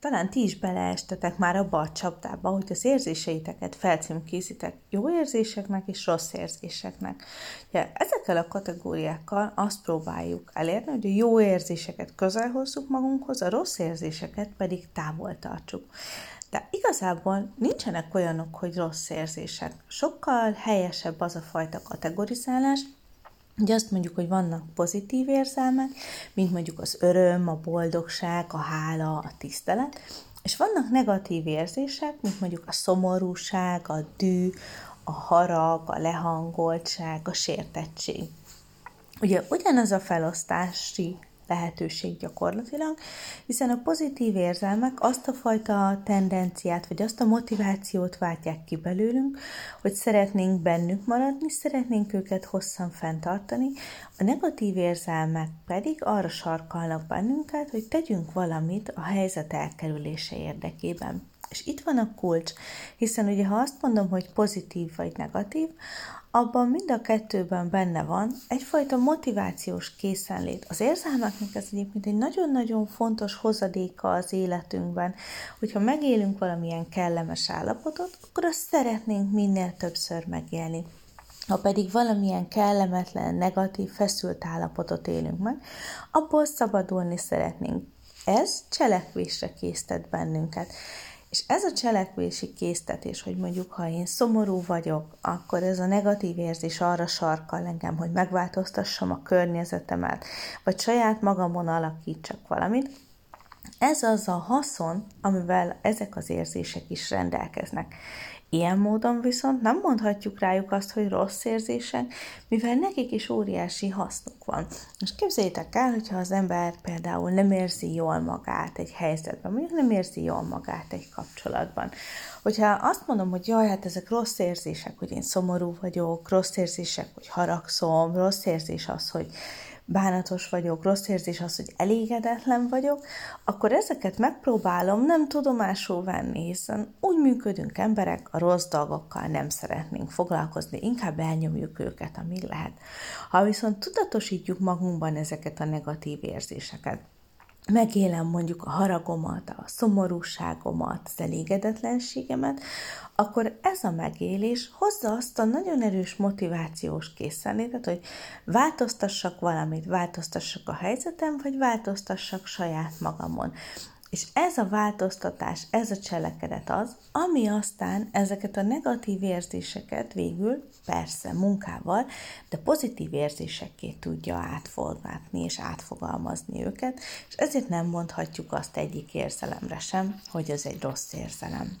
talán ti is beleestetek már abba a csapdába, hogy az érzéseiteket felcímkézitek jó érzéseknek és rossz érzéseknek. Ugye, ezekkel a kategóriákkal azt próbáljuk elérni, hogy a jó érzéseket közel hozzuk magunkhoz, a rossz érzéseket pedig távol tartsuk. De igazából nincsenek olyanok, hogy rossz érzések. Sokkal helyesebb az a fajta kategorizálás, Ugye azt mondjuk, hogy vannak pozitív érzelmek, mint mondjuk az öröm, a boldogság, a hála, a tisztelet, és vannak negatív érzések, mint mondjuk a szomorúság, a dű, a harag, a lehangoltság, a sértettség. Ugye ugyanaz a felosztási lehetőség gyakorlatilag, hiszen a pozitív érzelmek azt a fajta tendenciát, vagy azt a motivációt váltják ki belőlünk, hogy szeretnénk bennük maradni, szeretnénk őket hosszan fenntartani, a negatív érzelmek pedig arra sarkalnak bennünket, hogy tegyünk valamit a helyzet elkerülése érdekében. És itt van a kulcs, hiszen ugye ha azt mondom, hogy pozitív vagy negatív, abban mind a kettőben benne van egyfajta motivációs készenlét. Az érzelmeknek ez egyébként egy nagyon-nagyon fontos hozadéka az életünkben, hogyha megélünk valamilyen kellemes állapotot, akkor azt szeretnénk minél többször megélni. Ha pedig valamilyen kellemetlen, negatív, feszült állapotot élünk meg, abból szabadulni szeretnénk. Ez cselekvésre késztet bennünket. És ez a cselekvési késztetés, hogy mondjuk, ha én szomorú vagyok, akkor ez a negatív érzés arra sarkal engem, hogy megváltoztassam a környezetemet, vagy saját magamon alakítsak valamit, ez az a haszon, amivel ezek az érzések is rendelkeznek. Ilyen módon viszont nem mondhatjuk rájuk azt, hogy rossz érzések, mivel nekik is óriási hasznuk van. Most képzeljétek el, hogyha az ember például nem érzi jól magát egy helyzetben, mondjuk nem érzi jól magát egy kapcsolatban. Hogyha azt mondom, hogy jaj, hát ezek rossz érzések, hogy én szomorú vagyok, rossz érzések, hogy haragszom, rossz érzés az, hogy bánatos vagyok, rossz érzés az, hogy elégedetlen vagyok, akkor ezeket megpróbálom nem tudomásul venni, hiszen úgy működünk emberek, a rossz dolgokkal nem szeretnénk foglalkozni, inkább elnyomjuk őket, amíg lehet. Ha viszont tudatosítjuk magunkban ezeket a negatív érzéseket, megélem mondjuk a haragomat, a szomorúságomat, az elégedetlenségemet, akkor ez a megélés hozza azt a nagyon erős motivációs készenlétet, hogy változtassak valamit, változtassak a helyzetem, vagy változtassak saját magamon. És ez a változtatás, ez a cselekedet az, ami aztán ezeket a negatív érzéseket végül, persze munkával, de pozitív érzésekké tudja átforgatni és átfogalmazni őket, és ezért nem mondhatjuk azt egyik érzelemre sem, hogy ez egy rossz érzelem.